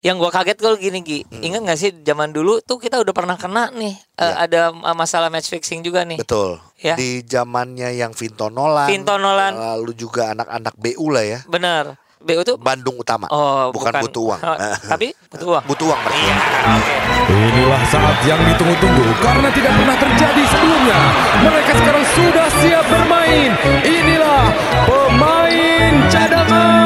Yang gua kaget kalau gini Gi, Hmm. ingat nggak sih zaman dulu tuh kita udah pernah kena nih eh, Iya. ada uh, masalah match fixing juga nih. Betul. Ya. Di zamannya yang Vinto Nolan. Vinto Nolan. Lalu juga anak-anak BU lah ya. Bener. BU tuh Bandung Utama. oh bukan, butuh uang. Oh, tapi butuh uang. butuh uang. Iya, oke. Inilah saat yang ditunggu-tunggu karena tidak pernah terjadi sebelumnya. Mereka sekarang sudah siap bermain. Inilah pemain cadangan.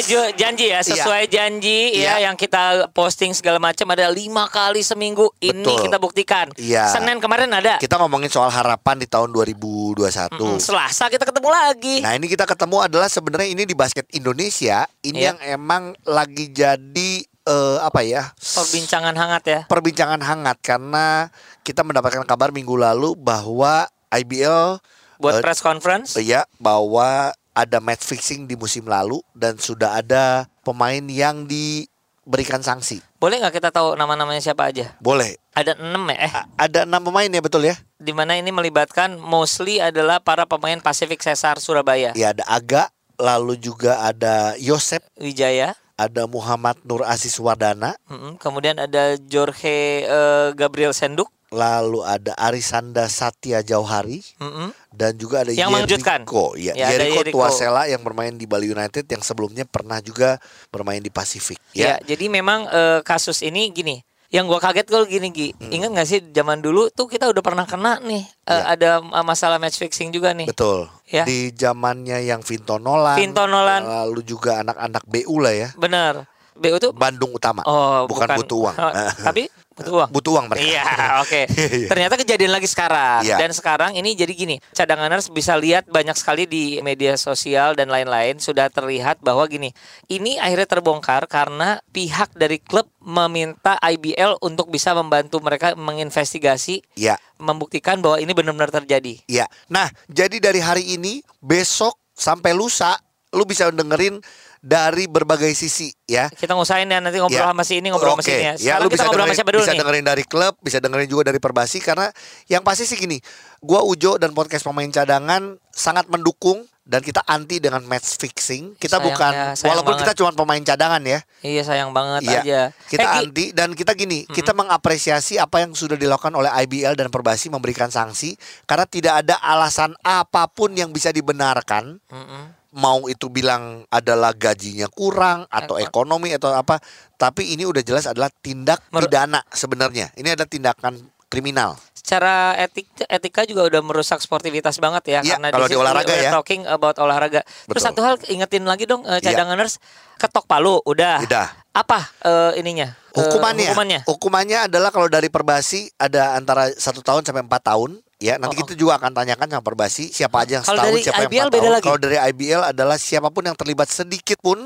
Sesuai ju- janji ya, sesuai janji ya Iya. yang kita posting segala macam ada lima kali seminggu. Ini Betul. kita buktikan. Iya. Senin kemarin ada. kita ngomongin soal harapan di tahun 2021. Mm, Selasa kita ketemu lagi. Nah ini kita ketemu adalah sebenarnya ini di basket Indonesia ini Iya. yang emang lagi jadi eh, apa ya Perbincangan hangat ya. perbincangan hangat karena kita mendapatkan kabar minggu lalu bahwa IBL Buat eh, press conference. ya bahwa ada match fixing di musim lalu dan sudah ada pemain yang diberikan sanksi. Boleh nggak kita tahu nama-namanya siapa aja? Boleh. Ada enam ya. Eh, A- ada enam pemain ya betul ya? di mana ini melibatkan mostly adalah para pemain Pacific Cesar Surabaya. Ya ada Aga, lalu juga ada Yosep, Wijaya. ada Muhammad Nur Aziz Wardana, Mm-mm. Kemudian ada Jorge eh, Gabriel Senduk. Lalu ada Arisanda Satya Jauhari Mm-mm. dan juga ada Yang. Yeriko, ya, Ya, ada Yeriko Yeriko. Tuasela yang bermain di Bali United yang sebelumnya pernah juga bermain di Pasifik. Ya, Ya, jadi memang eh, kasus ini gini. Yang gua kaget kalau gini Gi, Hmm. ingat nggak sih zaman dulu tuh kita udah pernah kena nih eh, Ya. ada uh, masalah match fixing juga nih. betul. Ya. Di zamannya yang Vinto Nolan, Vinto Nolan. lalu juga anak-anak BU lah ya, Bener. BU tuh Bandung Utama. oh bukan, butuh uang. Oh, tapi butuh uang. butuh uang mereka. Iya, oke. Iya. Ternyata kejadian lagi sekarang. Iya. Dan sekarang ini jadi gini, cadanganers bisa lihat banyak sekali di media sosial dan lain-lain sudah terlihat bahwa gini, ini akhirnya terbongkar karena pihak dari klub meminta IBL untuk bisa membantu mereka menginvestigasi, Iya. membuktikan bahwa ini benar-benar terjadi. Iya. Nah, jadi dari hari ini besok sampai lusa lu bisa dengerin dari berbagai sisi ya. Kita ngusahain ya nanti ngobrol Ya. sama si ini, ngobrol sama si ini ya. Ya, lu kita bisa ngobrol sama dengerin, siapa dulu bisa nih? dengerin dari klub, bisa dengerin juga dari Perbasi karena yang pasti sih gini, gua Ujo dan podcast pemain cadangan sangat mendukung dan kita anti dengan match fixing. Kita Sayang bukan ya, sayang walaupun banget. kita cuma pemain cadangan ya. Iya sayang banget Iya. aja. Kita Eh, Gi, anti dan kita gini, kita mengapresiasi apa yang sudah dilakukan oleh IBL dan Perbasi memberikan sanksi karena tidak ada alasan apa pun yang bisa dibenarkan Mm-mm. Mau itu bilang adalah gajinya kurang atau Eko- ekonomi atau apa, tapi ini udah jelas adalah tindak pidana sebenarnya. Ini ada tindakan kriminal. secara etik etika juga udah merusak sportivitas banget ya Iya, karena kalau di olahraga ya. talking about olahraga. Terus Betul. satu hal ingetin lagi dong eh, Iya. cadanganers ketok palu udah. Udah. Apa eh, ininya? Eh, Hukumannya, hukumannya. hukumannya adalah kalau dari Perbasi ada antara satu tahun sampai empat tahun. Ya, nanti Oh, oh. kita juga akan tanyakan sama Perbasi siapa aja yang Kalau setahun, dari siapa yang IBL empat tahun. lagi? Kalau dari IBL adalah siapa pun yang terlibat sedikit pun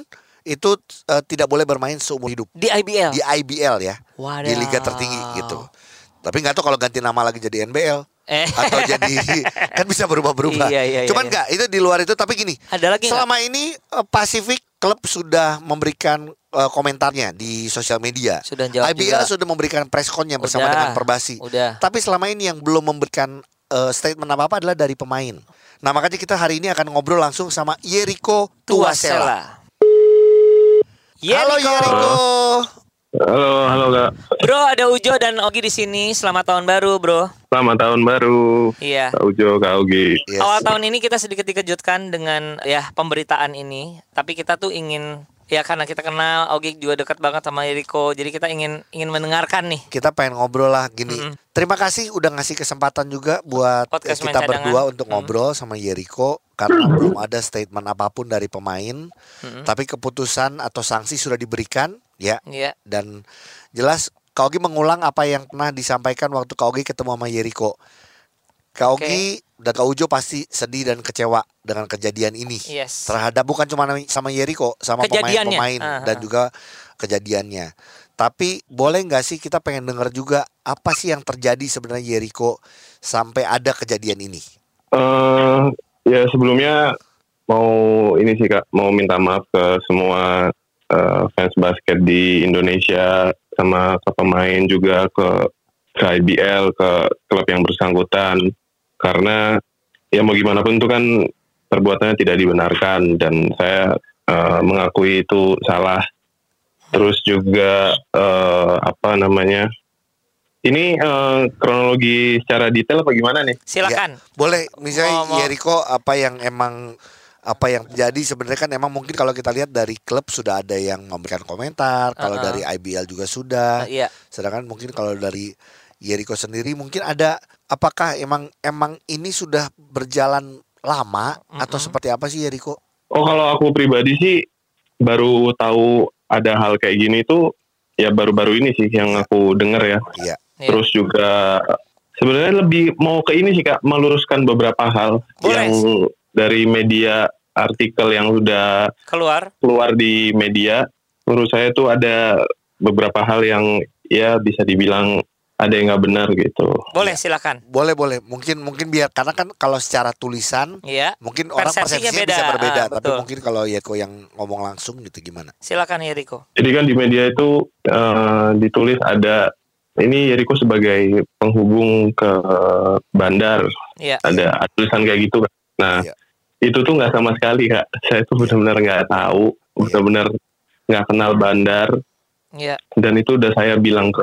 itu eh, tidak boleh bermain seumur hidup Di IBL. di IBL ya, Waduh. di liga tertinggi gitu. Tapi nggak tahu kalau ganti nama lagi jadi NBL Eh. atau jadi kan bisa berubah-berubah. Iya, iya, iya, Cuman iya. nggak itu di luar itu tapi gini. Ada lagi? Selama ini eh, Pacific Club sudah memberikan eh, komentarnya di sosial media. Sudah jawab IBL juga. sudah memberikan press con-nya bersama Udah, dengan Perbasi. udah. Tapi selama ini yang belum memberikan eh, statement apa-apa adalah dari pemain. Nah, makanya kita hari ini akan ngobrol langsung sama Yeriko Tuasela. Halo Yeriko. Halo, halo kak. Bro, ada Ujo dan Ogi di sini. Selamat tahun baru, Bro. Selamat tahun baru. Iya. Kak Ujo, Kak Ogi. Yes. Awal tahun ini kita sedikit dikejutkan dengan ya pemberitaan ini, tapi kita tuh ingin ya karena kita kenal Ogi juga dekat banget sama Eriko, jadi kita ingin ingin mendengarkan nih. kita pengen ngobrol lah gini. Mm-mm. Terima kasih udah ngasih kesempatan juga buat Podcast kita Cadangan. berdua untuk Mm. ngobrol sama Yeriko karena belum ada statement apa pun dari pemain. Mm-mm. Tapi keputusan atau sanksi sudah diberikan ya Iya. dan jelas Kak Ogi mengulang apa yang pernah disampaikan waktu Kak Ogi ketemu sama Yeriko. Kak Oke. Ogi dan Kak Ujo pasti sedih dan kecewa dengan kejadian ini. Yes. Terhadap bukan cuma sama Yeriko, sama pemain-pemain Ah, dan ah. juga kejadiannya. Tapi boleh nggak sih kita pengen dengar juga apa sih yang terjadi sebenarnya Yeriko sampai ada kejadian ini? Eh, ya sebelumnya mau ini sih kak, mau minta maaf ke semua eh, fans basket di Indonesia sama ke pemain juga ke ke IBL ke klub yang bersangkutan karena ya mau gimana pun itu kan perbuatannya tidak dibenarkan dan saya uh, mengakui itu salah. Terus juga uh, apa namanya? Ini uh, kronologi secara detail apa gimana nih? Silakan. Ya, boleh misalnya Yeriko apa yang emang apa yang jadi sebenarnya kan emang mungkin kalau kita lihat dari klub sudah ada yang memberikan komentar, kalau Uh-uh. dari IBL juga sudah. Iya. Sedangkan mungkin kalau dari Yeriko sendiri mungkin ada apakah emang emang ini sudah berjalan lama atau Mm-mm. seperti apa sih Yeriko? Oh kalau aku pribadi sih baru tahu ada hal kayak gini tuh ya baru-baru ini sih yang aku dengar ya. Iya. Iya. Terus juga sebenarnya lebih mau ke ini sih kak meluruskan beberapa hal Boleh. yang dari media artikel yang sudah Keluar. keluar di media. Menurut saya tuh ada beberapa hal yang ya bisa dibilang ada yang nggak benar gitu. Boleh silakan. Boleh boleh. Mungkin mungkin biar karena kan kalau secara tulisan Iya. mungkin orang Persepsinya persepsinya beda. bisa berbeda, Ah, tapi betul. mungkin kalau Yeriko yang ngomong langsung gitu gimana? Silakan Yeriko. Jadi kan di media itu eh, ditulis ada ini Yeriko sebagai penghubung ke bandar Iya. ada tulisan kayak gitu. Nah Iya. Itu tuh nggak sama sekali kak. Saya tuh benar-benar nggak tahu, benar-benar nggak kenal bandar Iya. dan itu udah saya bilang ke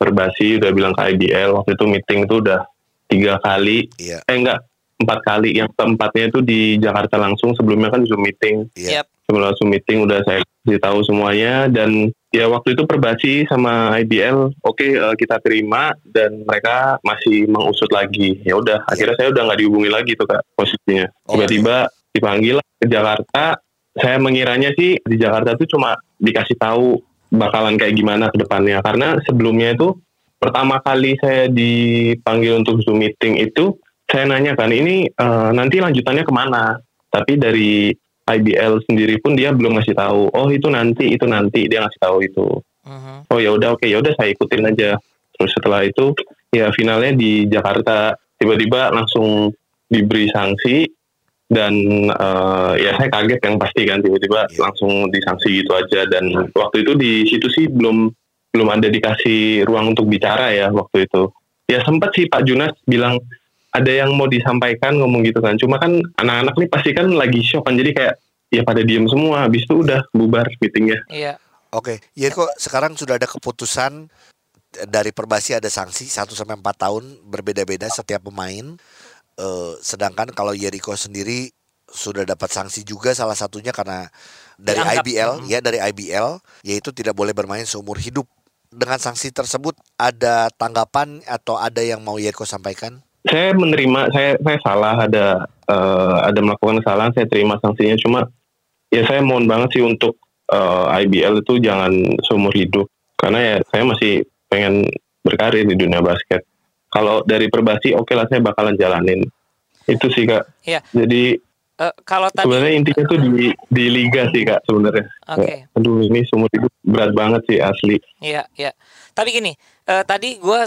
Perbasi, udah bilang ke IBL waktu itu meeting tuh udah tiga kali, Iya. eh enggak empat kali. Yang keempatnya itu di Jakarta langsung sebelumnya kan zoom meeting Iya. Sebelum langsung meeting udah saya kasih tahu semuanya. Dan ya waktu itu perbasi sama IBL oke eh, kita terima. Dan mereka masih mengusut lagi. Ya udah akhirnya saya udah nggak dihubungi lagi tuh kak posisinya. Oh, tiba-tiba dipanggil ke Jakarta. Saya mengiranya sih di Jakarta tuh cuma dikasih tahu bakalan kayak gimana ke depannya. Karena sebelumnya itu pertama kali saya dipanggil untuk zoom meeting itu saya nanya kan ini eh, nanti lanjutannya ke mana? Tapi dari IBL sendiri pun dia belum ngasih tahu. Oh itu nanti, itu nanti dia ngasih tahu itu. Mhm. Oh ya udah oke ya udah saya ikutin aja. Terus setelah itu ya finalnya di Jakarta tiba-tiba langsung diberi sanksi dan eh, ya saya kaget yang pasti kan tiba-tiba Iya. langsung disanksi gitu aja dan waktu itu di situ sih belum belum ada dikasih ruang untuk bicara ya waktu itu. Ya sempat sih Pak Junas bilang ada yang mau disampaikan ngomong gitu kan. Cuma kan anak-anak nih pasti kan lagi shock kan jadi kayak ya pada diem semua. Habis itu udah bubar meetingnya. Iya. Oke, Yeriko sekarang sudah ada keputusan dari Perbasi ada sanksi 1 sampai 4 tahun berbeda-beda setiap pemain. Eh, sedangkan kalau Yeriko sendiri sudah dapat sanksi juga salah satunya karena dari Dianggap. IBL Mm. ya dari IBL yaitu tidak boleh bermain seumur hidup. Dengan sanksi tersebut ada tanggapan atau ada yang mau Yeriko sampaikan? Saya menerima saya saya salah ada eh, ada melakukan kesalahan saya terima sanksinya. Cuma ya saya mohon banget sih untuk eh, IBL itu jangan seumur hidup. Karena ya saya masih pengen berkarir di dunia basket. Kalau dari perbasi oke lah saya bakalan jalanin. Itu sih kak. Iya. jadi Eh, kalau tadi sebenarnya intinya tuh di di liga sih kak sebenarnya. Oke. aduh ini seumur hidup berat banget sih asli. Iya, iya. Tapi gini, eh, tadi gue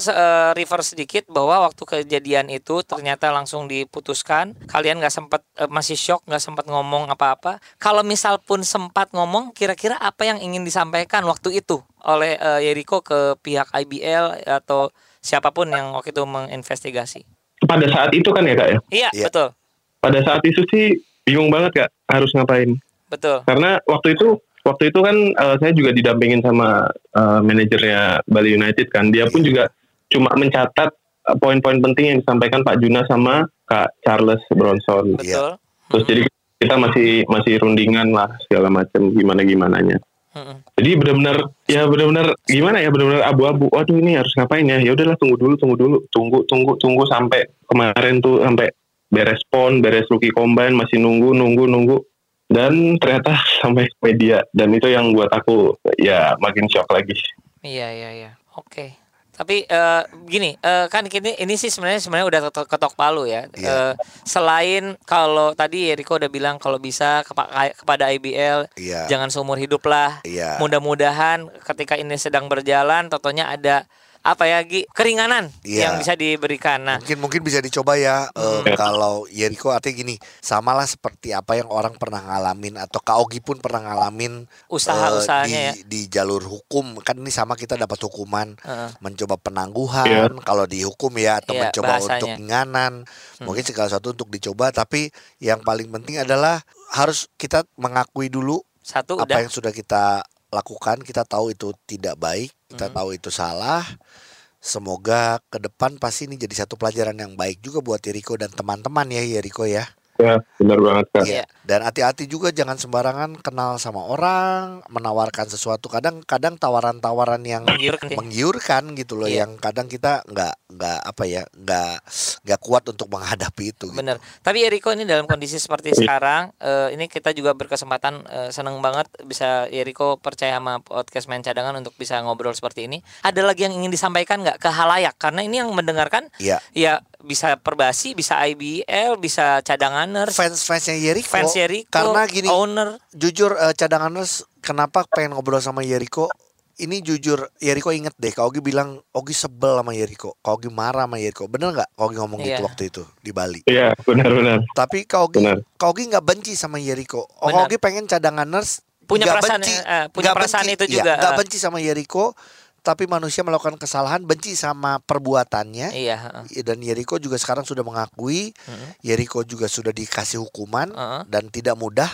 reverse sedikit bahwa waktu kejadian itu ternyata langsung diputuskan. Kalian nggak sempat eh, masih shock, nggak sempat ngomong apa-apa. Kalau misal pun sempat ngomong, kira-kira apa yang ingin disampaikan waktu itu oleh eh, Yeriko ke pihak IBL atau siapa pun yang waktu itu menginvestigasi? pada saat itu kan ya kak ya Iya, Iya. betul, pada saat itu sih bingung banget kak harus ngapain betul. karena waktu itu waktu itu kan eh, saya juga didampingin sama eh, manajernya Bali United kan. Dia pun juga cuma mencatat eh, poin-poin penting yang disampaikan Pak Juna sama Kak Charles Bronson. Betul. terus jadi kita masih masih rundingan lah segala macam gimana gimananya Mm-mm. jadi benar-benar ya benar-benar gimana ya benar-benar abu-abu. Waduh ini harus ngapain ya? Ya udahlah tunggu dulu tunggu dulu. Tunggu tunggu tunggu sampai kemarin tuh sampai beres pon beres rookie combine masih nunggu nunggu nunggu dan ternyata sampai media dan itu yang buat aku ya makin shock lagi Iya iya iya. Oke. Tapi eh, gini, eh, kan ini ini sih sebenarnya sebenarnya udah ketok, ketok palu ya. Iya. Eh, selain kalau tadi Eriko udah bilang kalau bisa kepa- kepada IBL Iya. jangan seumur hidup lah. Iya. Mudah-mudahan ketika ini sedang berjalan, totonya ada apa ya Gi keringanan Iya. yang bisa diberikan. Nah, Mungkin mungkin bisa dicoba ya Hmm. kalau Jericho artinya gini, samalah seperti apa yang orang pernah ngalamin atau Kak Ogi pun pernah ngalamin eh, Usaha-usahanya di, ya. di jalur hukum kan ini sama kita dapat hukuman Heeh. mencoba penangguhan Iya. kalau dihukum ya atau Iya, mencoba bahasanya. untuk ringanan mungkin segala sesuatu untuk dicoba tapi yang paling penting adalah harus kita mengakui dulu satu apa udah yang sudah kita lakukan kita tahu itu tidak baik kita tahu itu salah. Semoga ke depan pasti ini jadi satu pelajaran yang baik juga buat Yeriko dan teman-teman ya Yeriko ya Ya, benar banget kak. Iya. dan hati-hati juga jangan sembarangan kenal sama orang menawarkan sesuatu kadang-kadang tawaran-tawaran yang menggiurkan sih. menggiurkan gitu loh Iya. yang kadang kita nggak nggak apa ya nggak nggak kuat untuk menghadapi itu gitu. Bener. Tapi Eriko ini dalam kondisi seperti sekarang, eh, ini kita juga berkesempatan eh, seneng banget bisa Eriko percaya sama podcast main cadangan untuk bisa ngobrol seperti ini. Ada lagi yang ingin disampaikan nggak ke halayak? Karena ini yang mendengarkan Iya. ya bisa perbasi, bisa IBL, bisa cadanganers, fans-fansnya Yeriko fans Yeriko, karena gini owner. jujur eh, cadanganers kenapa pengen ngobrol sama Yeriko ini jujur Yeriko inget deh Ogi bilang Ogi sebel sama Yeriko Kak Ogi marah sama Yeriko bener nggak Ogi ngomong gitu Iya. waktu itu di Bali Iya, benar-benar. tapi Ogi Benar. Nggak benci sama Yeriko oh. Ogi pengen cadanganers Punya nggak perasaan, benci, eh, punya nggak perasaan benci, itu iya, juga, nggak eh. benci sama Yeriko tapi manusia melakukan kesalahan benci sama perbuatannya Iya, heeh. dan Yeriko juga sekarang sudah mengakui Heeh. Yeriko juga sudah dikasih hukuman Heeh. dan tidak mudah.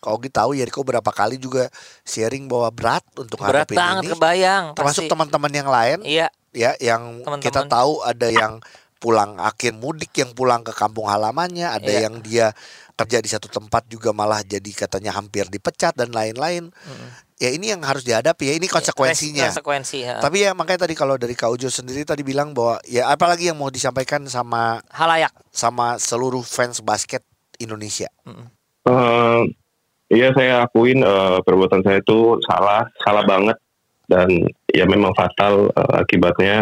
Kau Ogi tahu Yeriko berapa kali juga sharing bahwa berat untuk Berat ngadepin banget ini. kebayang Termasuk teman-teman yang lain Iya, ya yang Teman-teman. kita tahu ada yang pulang akhir mudik yang pulang ke kampung halamannya, ada Iya. yang dia kerja di satu tempat juga malah jadi katanya hampir dipecat dan lain-lain. Ya ini yang harus dihadapi ya ini konsekuensinya. konsekuensi, heeh. Tapi ya makanya tadi kalau dari Kak Ujo sendiri tadi bilang bahwa ya apalagi yang mau disampaikan sama halayak. sama seluruh fans basket Indonesia. Eh, iya saya akuin eh, perbuatan saya itu salah, salah banget dan ya memang fatal eh, akibatnya.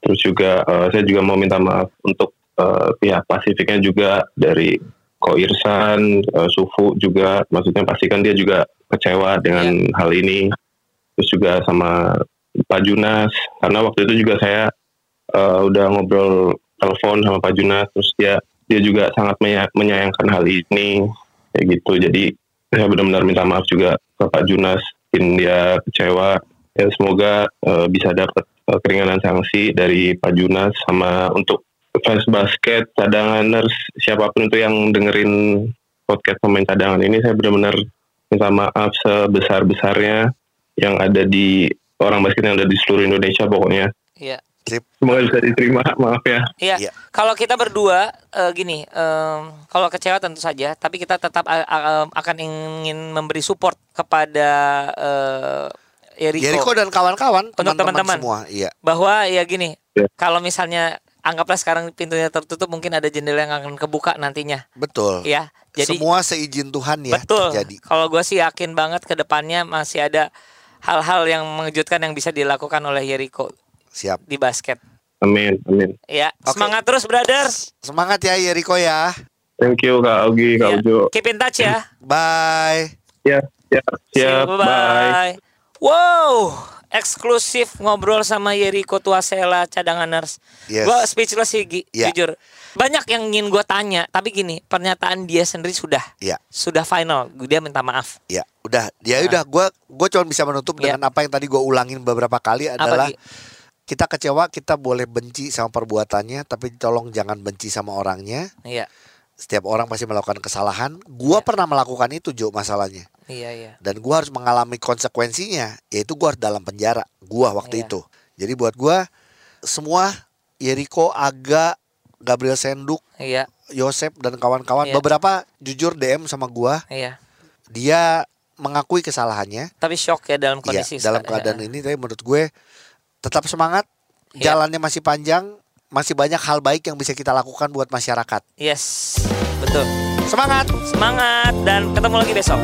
Terus juga eh, saya juga mau minta maaf untuk eh, pihak Pasifiknya juga dari Ko Irsan, eh, Sufu juga, maksudnya pastikan dia juga kecewa dengan hal ini. Terus juga sama Pak Junas, karena waktu itu juga saya eh, udah ngobrol telepon sama Pak Junas, terus dia dia juga sangat menya- menyayangkan hal ini kayak gitu. Jadi saya benar-benar minta maaf juga ke Pak Junas mungkin dia kecewa. Ya semoga eh, bisa dapat eh, keringanan sanksi dari Pak Junas sama untuk fans basket cadanganers siapa pun itu yang dengerin podcast pemain cadangan ini saya benar-benar minta maaf sebesar besarnya yang ada di orang basket yang ada di seluruh Indonesia pokoknya Iya. Semoga bisa diterima maaf ya Iya. Iya. Kalau kita berdua eh, gini, em, kalau kecewa tentu saja, tapi kita tetap akan ingin memberi support kepada eh, Eriko, Yeriko dan kawan-kawan Untuk teman-teman semua. Iya. bahwa ya gini, Iya. kalau misalnya anggaplah sekarang pintunya tertutup, mungkin ada jendela yang akan kebuka nantinya, Betul. ya. Jadi Semua seizin Tuhan ya betul. terjadi. Kalau gue sih yakin banget ke depannya masih ada hal-hal yang mengejutkan yang bisa dilakukan oleh Yeriko Siap. di basket. amin amin Ya, Oke. semangat terus, brother. Semangat ya Yeriko ya. thank you Kak Ogi Kak Ya, Ujo Keep in touch ya. Bye. ya ya siap bye bye. Wow, eksklusif ngobrol sama Yeriko Tuasela cadanganers. Yes. Gue speechless sih, Gi, Ya. jujur. Banyak yang ingin gue tanya, tapi gini, pernyataan dia sendiri sudah, Ya, sudah final. Dia minta maaf. ya. Udah, dia udah gua gua cuma bisa menutup Ya. dengan apa yang tadi gua ulangin beberapa kali adalah Gi? kita kecewa, kita boleh benci sama perbuatannya, tapi tolong jangan benci sama orangnya. Iya, Setiap orang pasti melakukan kesalahan. Gua pernah melakukan itu, Jo, masalahnya. Iya, iya. dan gua harus mengalami konsekuensinya yaitu gua harus dalam penjara gua waktu Iya. itu jadi buat gua semua Yeriko Aga Gabriel Senduk Iya, Yosep dan kawan-kawan Iya. beberapa jujur DM sama gua iya. dia mengakui kesalahannya Tapi shock ya dalam Iya, kondisi dalam sekarang. keadaan ini tapi menurut gue tetap semangat Iya. jalannya masih panjang masih banyak hal baik yang bisa kita lakukan buat masyarakat Yes, betul. semangat Semangat dan ketemu lagi besok.